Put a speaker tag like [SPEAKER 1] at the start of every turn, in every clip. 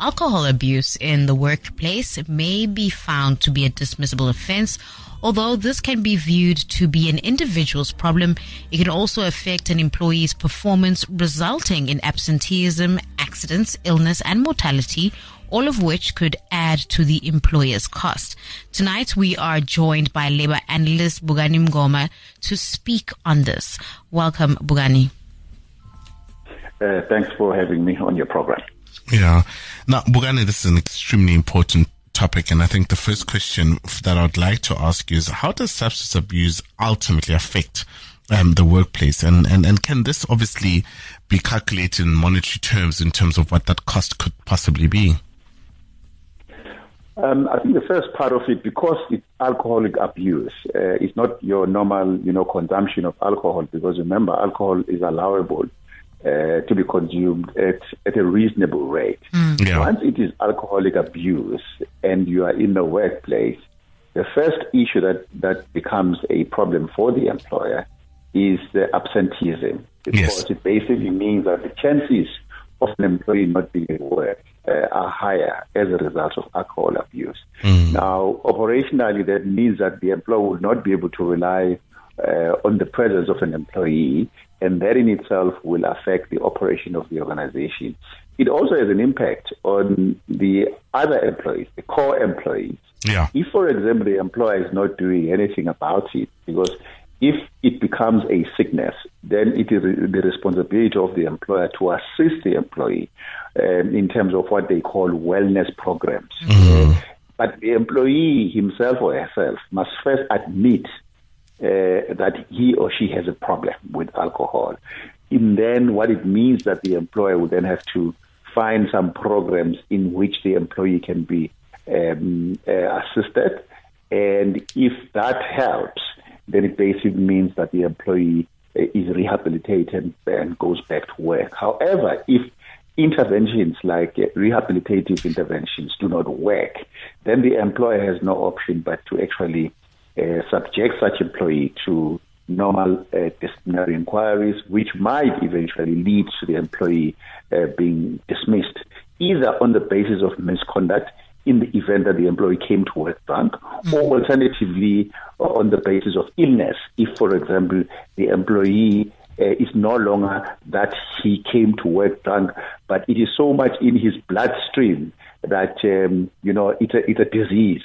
[SPEAKER 1] Alcohol abuse in the workplace may be found to be a dismissible offense. Although this can be viewed to be an individual's problem, it can also affect an employee's performance, resulting in absenteeism, accidents, illness, and mortality, all of which could add to the employer's cost. Tonight, we are joined by labor analyst Bukani Mngoma to speak on this. Welcome, Bukani.
[SPEAKER 2] Uh, thanks for having me on your program.
[SPEAKER 3] Yeah. Now, Bukani, this is an extremely important topic. And I think the first question that I'd like to ask you is how does substance abuse ultimately affect um, the workplace? And, and, and can this obviously be calculated in monetary terms in terms of what that cost could possibly be?
[SPEAKER 2] Um, I think the first part of it, because it's alcoholic abuse, uh, it's not your normal, you know, consumption of alcohol. Because remember, alcohol is allowable uh, to be consumed at, at a reasonable rate. Mm. Yeah. Once it is alcoholic abuse and you are in the workplace, the first issue that, that becomes a problem for the employer is the absenteeism. Because yes. it basically means that the chances of an employee not being at work uh, are higher as a result of alcohol abuse. Mm. Now, operationally, that means that the employer will not be able to rely uh, on the presence of an employee and that in itself will affect the operation of the organization. It also has an impact on the other employees, the core employees.
[SPEAKER 3] Yeah.
[SPEAKER 2] If, for example, the employer is not doing anything about it, because if it becomes a sickness, then it is the responsibility of the employer to assist the employee um, in terms of what they call wellness programs. Mm-hmm. But the employee himself or herself must first admit uh, that he or she has a problem with alcohol. And then what it means that the employer would then have to find some programs in which the employee can be um, uh, assisted. And if that helps, then it basically means that the employee uh, is rehabilitated and goes back to work. However, if interventions like uh, rehabilitative interventions do not work, then the employer has no option but to actually subject such employee to normal uh, disciplinary inquiries, which might eventually lead to the employee uh, being dismissed, either on the basis of misconduct in the event that the employee came to work drunk, mm-hmm. or alternatively on the basis of illness, if, for example, the employee uh, is no longer that he came to work drunk, but it is so much in his bloodstream that um, you know it's a, it's a disease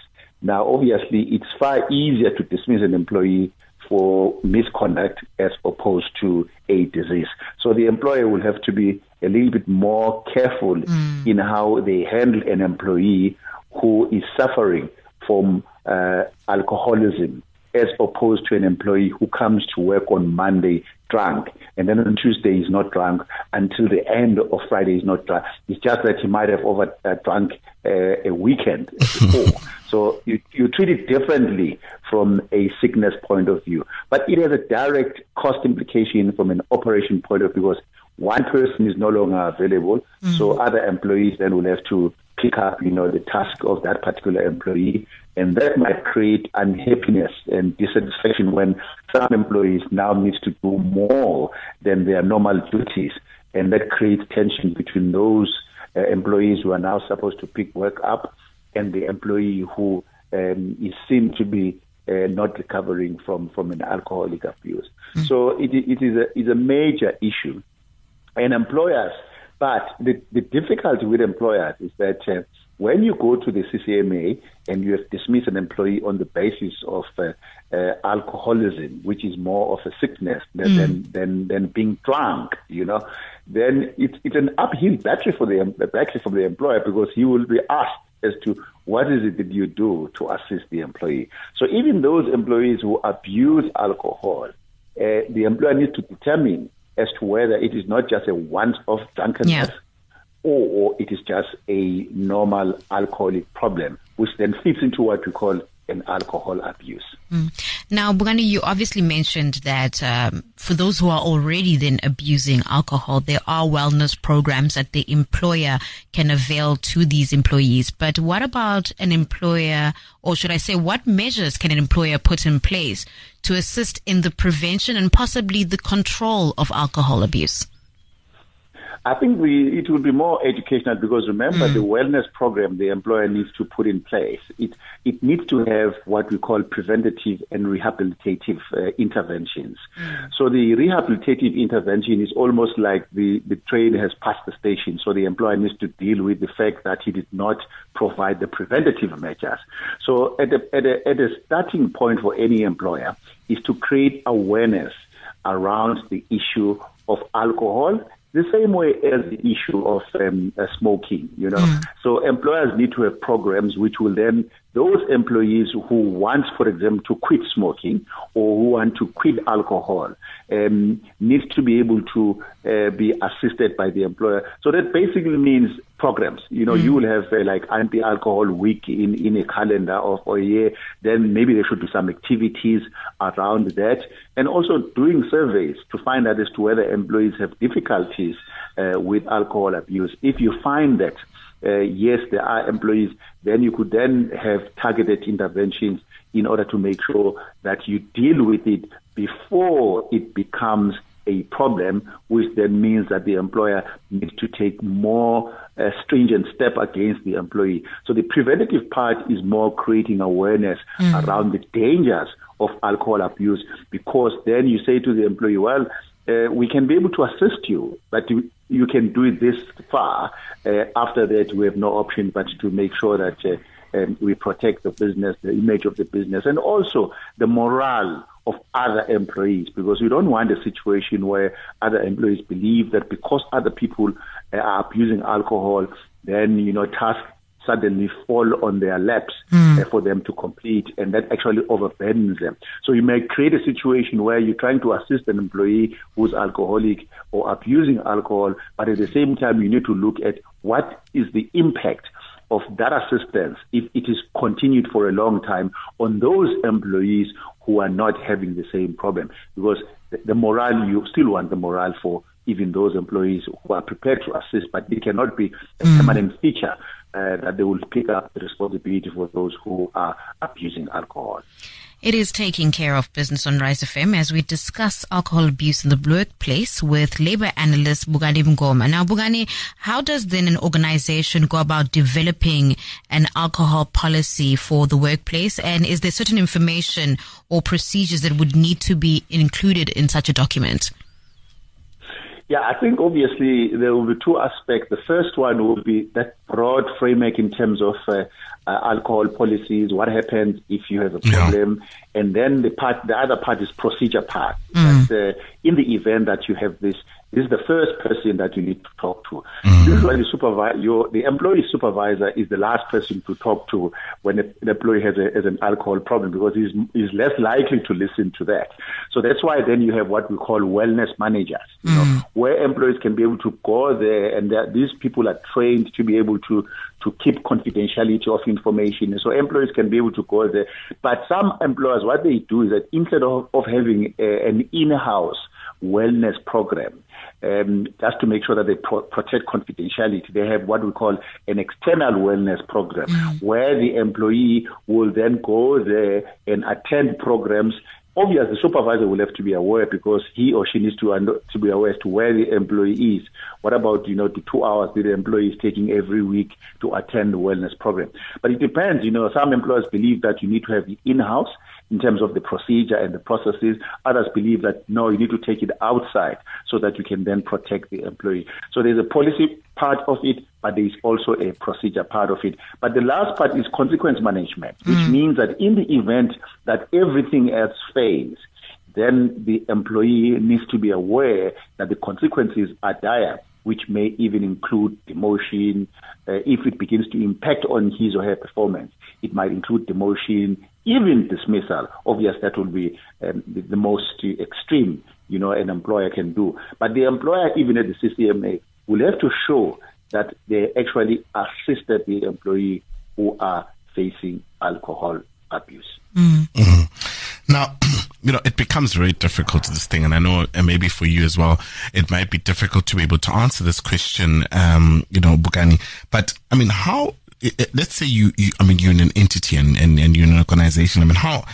[SPEAKER 2] now, obviously, it's far easier to dismiss an employee for misconduct as opposed to a disease. So the employer will have to be a little bit more careful mm. in how they handle an employee who is suffering from uh, alcoholism as opposed to an employee who comes to work on Monday drunk and then on Tuesday he's not drunk until the end of Friday he's not drunk. It's just that he might have over uh, drunk uh, a weekend before. so you, you treat it differently from a sickness point of view. But it has a direct cost implication from an operation point of view because one person is no longer available, mm-hmm. so other employees then will have to pick up, you know, the task of that particular employee. And that might create unhappiness and dissatisfaction when some employees now need to do more than their normal duties. And that creates tension between those uh, employees who are now supposed to pick work up and the employee who um, is seen to be uh, not recovering from, from an alcoholic abuse. Mm-hmm. So it, it is a, is a major issue. And employers but the, the difficulty with employers is that uh, when you go to the CCMA and you have dismissed an employee on the basis of uh, uh, alcoholism, which is more of a sickness than, mm. than, than, than, being drunk, you know, then it's, it's an uphill battle for the battle for the employer because he will be asked as to what is it that you do to assist the employee. So even those employees who abuse alcohol, uh, the employer needs to determine as to whether it is not just a once-off drunkenness yeah. or it is just a normal alcoholic problem, which then fits into what we call an alcohol abuse.
[SPEAKER 1] Mm. Now, Bukani, you obviously mentioned that um, for those who are already then abusing alcohol, there are wellness programs that the employer can avail to these employees. But what about an employer, or should I say, what measures can an employer put in place to assist in the prevention and possibly the control of alcohol abuse?
[SPEAKER 2] I think we, it will be more educational because remember
[SPEAKER 1] Mm.
[SPEAKER 2] the wellness program the employer needs to put in place. It it needs to have what we call preventative and rehabilitative uh, interventions. So the rehabilitative intervention is almost like the, the train has passed the station. So the employer needs to deal with the fact that he did not provide the preventative measures. So at a, at a, at a starting point for any employer is to create awareness around the issue of alcohol the same way as the issue of um, uh, smoking, you know. So employers need to have programs which will then those employees who want, for example, to quit smoking or who want to quit alcohol um, need to be able to uh, be assisted by the employer. So that basically means programs. You know, you will have uh, like anti-alcohol week in, in a calendar of a year. Then maybe there should be some activities around that, and also doing surveys to find out as to whether employees have difficulties uh, with alcohol abuse. If you find that uh, yes, there are employees, then you could then have targeted interventions in order to make sure that you deal with it before it becomes a problem, which then means that the employer needs to take more uh, stringent step against the employee. So the preventative part is more creating awareness around the dangers of alcohol abuse because then you say to the employee, well, uh, we can be able to assist you, but you, can do it this far. Uh, after that, we have no option but to make sure that uh, um, we protect the business, the image of the business, and also the morale of other employees, because we don't want a situation where other employees believe that because other people uh, are abusing alcohol, then you know tasks suddenly fall on their laps uh, for them to complete, and that actually overburdens them. So you may create a situation where you're trying to assist an employee who's alcoholic or abusing alcohol, but at the same time you need to look at what is the impact of that assistance if it is continued for a long time on those employees who are not having the same problem because the, the morale you still want the morale for even those employees who are prepared to assist but it cannot be a permanent feature uh, that they will pick up the responsibility for those who are abusing alcohol.
[SPEAKER 1] It is taking care of business on Rise FM as we discuss alcohol abuse in the workplace with labor analyst Bukani Mngoma. Now, Bukani, how does then an organization go about developing an alcohol policy for the workplace? And is there certain information or procedures that would need to be included in such a document?
[SPEAKER 2] Yeah, I think obviously there will be two aspects. The first one will be that broad framework in terms of uh, uh, alcohol policies, what happens if you have a
[SPEAKER 3] Yeah.
[SPEAKER 2] problem, and then the part, the other part is procedure part. That, uh, in the event that you have this, this is the first person that you need to talk to. Mm-hmm. Usually, supervi- your the employee supervisor is the last person to talk to when the employee has, a, has an alcohol problem because he's, he's less likely to listen to that. So that's why then you have what we call wellness managers, you know, mm-hmm. where employees can be able to go there and that these people are trained to be able to to keep confidentiality of information. So employees can be able to go there. But some employers, what they do is that instead of, of having a, an in-house wellness program, um, just to make sure that they pro- protect confidentiality, they have what we call an external wellness program, where the employee will then go there and attend programs obviously the supervisor will have to be aware because he or she needs to to be aware as to where the employee is. What about you know the two hours that the employee is taking every week to attend the wellness program? But it depends. You know, some employers believe that you need to have it in house in terms of the procedure and the processes. Others believe that no, you need to take it outside so that you can then protect the employee. So there's a policy part of it, but there is also a procedure part of it. But the last part is consequence management, which means that in the event that everything else fails, then the employee needs to be aware that the consequences are dire, which may even include demotion. Uh, if it begins to impact on his or her performance, it might include demotion, even dismissal. Obviously, that would be um, the, the most extreme, you know, an employer can do. But the employer, even at the CCMA, will have to show that they actually assisted the employee who are facing alcohol abuse.
[SPEAKER 3] Now, you know, it becomes very difficult this thing, and I know and maybe for you as well, it might be difficult to be able to answer this question, um, you know, Bukani. But I mean, how? Let's say you, you I mean, you're in an entity and, and, and you're in an organization. I mean, how?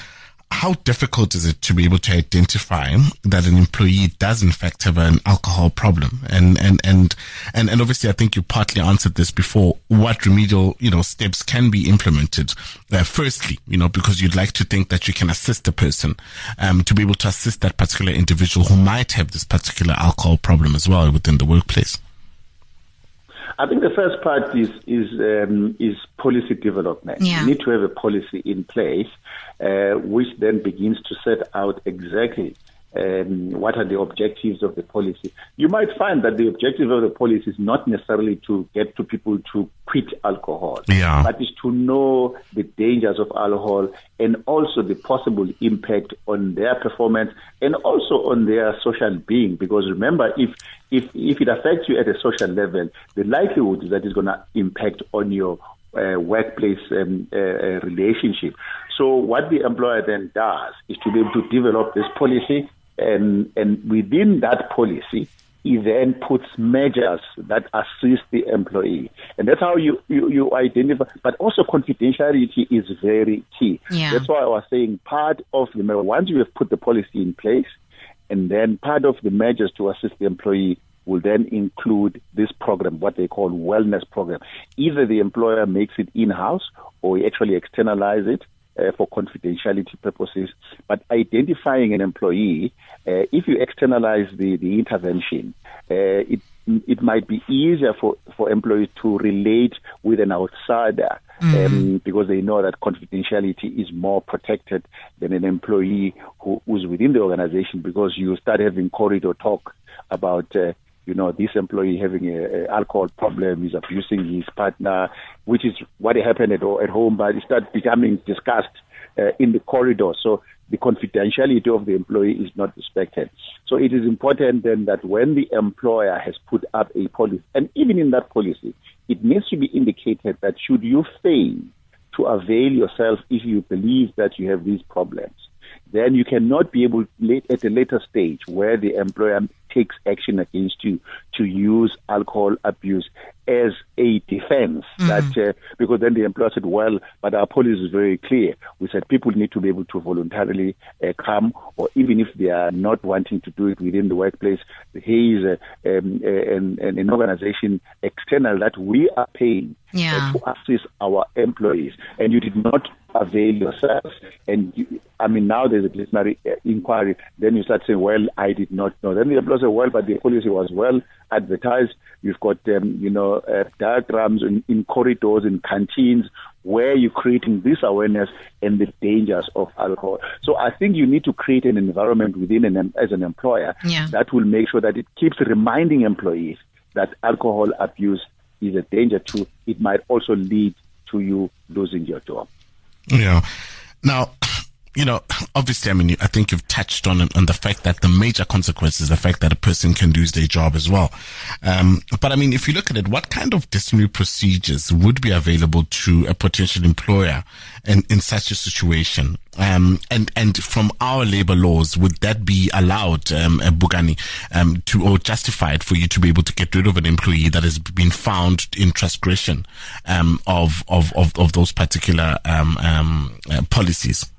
[SPEAKER 3] how difficult is it to be able to identify that an employee does in fact have an alcohol problem? And, and, and, and, and obviously I think you partly answered this before, what remedial, you know, steps can be implemented. Uh, firstly, you know, because you'd like to think that you can assist a person, um, to be able to assist that particular individual who might have this particular alcohol problem as well within the workplace.
[SPEAKER 2] I think the first part is is um, is policy development.
[SPEAKER 1] Yeah.
[SPEAKER 2] You need to have a policy in place, uh, which then begins to set out exactly um, what are the objectives of the policy. You might find that the objective of the policy is not necessarily to get to people to quit alcohol,
[SPEAKER 3] Yeah.
[SPEAKER 2] but is to know the dangers of alcohol and also the possible impact on their performance and also on their social being. Because remember, if if if it affects you at a social level, the likelihood is that it's going to impact on your uh, workplace um, uh, uh, relationship. So what the employer then does is to be able to develop this policy, and and within that policy, he then puts measures that assist the employee, and that's how you you, you identify. But also confidentiality is very key.
[SPEAKER 1] Yeah.
[SPEAKER 2] That's why I was saying part of the once you have put the policy in place, and then part of the measures to assist the employee will then include this program, what they call wellness program. Either the employer makes it in-house or he actually externalize it uh, for confidentiality purposes. But identifying an employee, uh, if you externalize the, the intervention, uh, it it might be easier for, for employees to relate with an outsider um, because they know that confidentiality is more protected than an employee who, who's within the organization because you start having corridor talk about uh, you know this employee having a, a alcohol problem is abusing his partner which is what happened at, at home but it starts becoming discussed uh, in the corridor so the confidentiality of the employee is not respected. So it is important then that when the employer has put up a policy, and even in that policy, it needs to be indicated that should you fail to avail yourself if you believe that you have these problems, then you cannot be able late at a later stage where the employer takes action against you to use alcohol abuse as a defense. That uh, because then the employer said well but our policy is very clear. We said people need to be able to voluntarily uh, come or even if they are not wanting to do it within the workplace here is a, um, a, an, an organization external that we are paying
[SPEAKER 1] Yeah.
[SPEAKER 2] uh, to assist our employees. And you did not avail yourself. And you, I mean now there's a disciplinary uh, inquiry. Then you start saying well I did not know. Then the employer said well but the policy was well advertised. You've got um, you know uh, diagrams in, in corridors in canteens where you're creating this awareness and the dangers of alcohol. So I think you need to create an environment within an as an employer
[SPEAKER 1] Yeah.
[SPEAKER 2] that will make sure that it keeps reminding employees that alcohol abuse is a danger to it might also lead to you losing your job
[SPEAKER 3] Yeah. Now, you know, obviously, I mean, I think you've touched on on the fact that the major consequence is the fact that a person can lose their job as well. Um, but I mean, if you look at it, what kind of disciplinary procedures would be available to a potential employer in, in such a situation? Um, and, and from our labor laws, would that be allowed, um, uh, Bukani, um, to, or justified for you to be able to get rid of an employee that has been found in transgression, um, of, of, of, of those particular, um, um, uh, policies?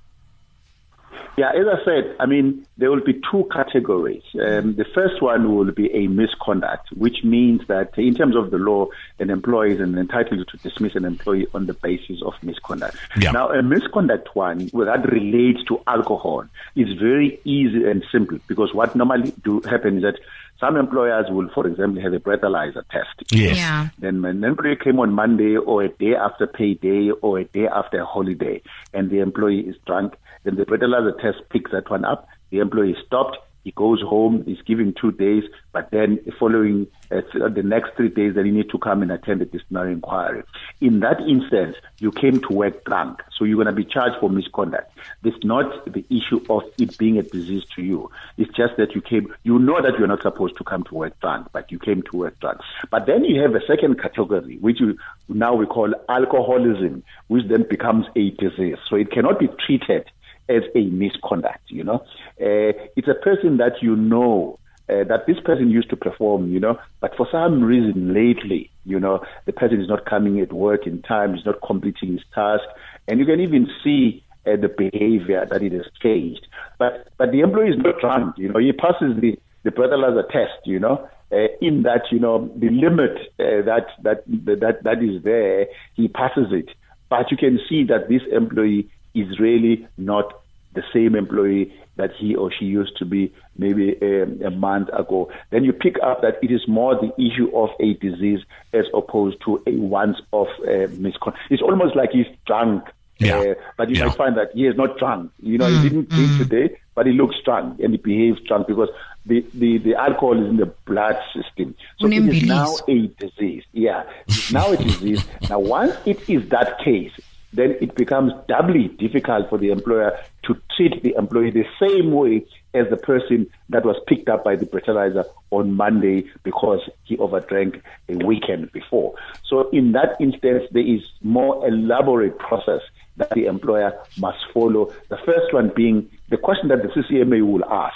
[SPEAKER 2] Yeah, as I said, I mean, there will be two categories. Um, the first one will be a misconduct, which means that in terms of the law, an employee is entitled to dismiss an employee on the basis of misconduct.
[SPEAKER 3] Yeah.
[SPEAKER 2] Now, a misconduct one well, that relates to alcohol is very easy and simple because what normally do happen is that some employers will, for example, have a breathalyzer test.
[SPEAKER 3] Yes.
[SPEAKER 1] Yeah.
[SPEAKER 2] Then when an employee came on Monday or a day after payday or a day after a holiday and the employee is drunk, then the breathalyzer test picks that one up. The employee is stopped. He goes home. He's given two days, but then following uh, the next three days, then you need to come and attend the disciplinary inquiry. In that instance, you came to work drunk, so you're going to be charged for misconduct. It's not the issue of it being a disease to you. It's just that you came. You know that you're not supposed to come to work drunk, but you came to work drunk. But then you have a second category, which you, now we call alcoholism, which then becomes a disease. So it cannot be treated as a misconduct, you know. Uh, it's a person that you know uh, that this person used to perform, you know, but for some reason lately, you know, the person is not coming at work in time, is not completing his task, and you can even see uh, the behavior that it has changed. But but the employee is not drunk. You know, he passes the the breathalyzer test. You know, uh, in that you know the limit uh, that that that that is there, he passes it. But you can see that this employee is really not the same employee that he or she used to be maybe a, um, a month ago. Then you pick up that it is more the issue of a disease as opposed to a once-off uh, misconduct. It's almost like he's drunk.
[SPEAKER 3] Yeah. Uh,
[SPEAKER 2] but you
[SPEAKER 3] yeah.
[SPEAKER 2] might find that he is not drunk. You know, mm, he didn't drink mm. today, but he looks drunk and he behaves drunk because the, the, the alcohol is in the blood system. So it is now a disease. Yeah. It's now a disease. now, once it is that case, then it becomes doubly difficult for the employer to treat the employee the same way as the person that was picked up by the breathalyzer on Monday because he overdrank a weekend before. So in that instance, there is more elaborate process that the employer must follow. The first one being the question that the CCMA will ask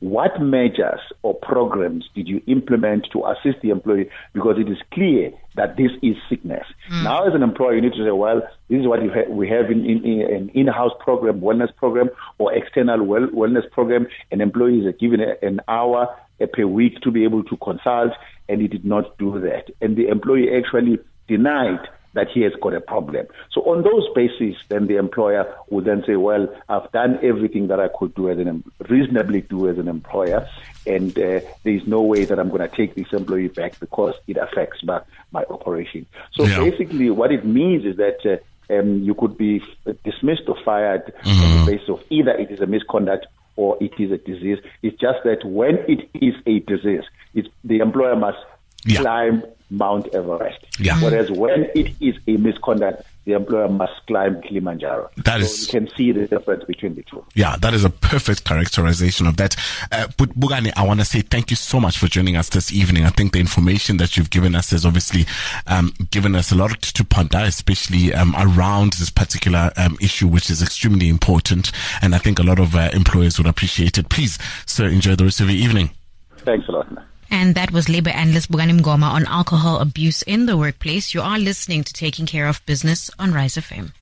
[SPEAKER 2] what measures or programs did you implement to assist the employee? Because it is clear that this is sickness. Mm. Now, as an employer, you need to say, well, this is what ha- we have in, in, in, an in-house program, wellness program, or external well- wellness program. An employee is given a, an hour a per week to be able to consult, and he did not do that. And the employee actually denied that he has got a problem. So on those bases, then the employer will then say, well, I've done everything that I could do as an reasonably do as an employer, and uh, there is no way that I'm going to take this employee back because it affects my, my operation. So yeah. basically, what it means is that. Uh, um, you could be dismissed or fired mm-hmm. on the mm-hmm. basis of either it is a misconduct or it is a disease. It's just that when it is a disease, the employer must yeah. climb Mount Everest.
[SPEAKER 3] Yeah.
[SPEAKER 2] Whereas when it is a misconduct, the employer must climb Kilimanjaro.
[SPEAKER 3] That
[SPEAKER 2] so you can see the difference between the two.
[SPEAKER 3] Yeah, that is a perfect characterization of that. Uh, but Bukani, I want to say thank you so much for joining us this evening. I think the information that you've given us has obviously um, given us a lot to ponder, especially um, around this particular um, issue, which is extremely important. And I think a lot of uh, employers would appreciate it. Please, sir, enjoy the rest of your evening.
[SPEAKER 2] Thanks a lot. Man.
[SPEAKER 1] And that was labor analyst Bukani Mngoma on alcohol abuse in the workplace. You are listening to Taking Care of Business on Rise FM.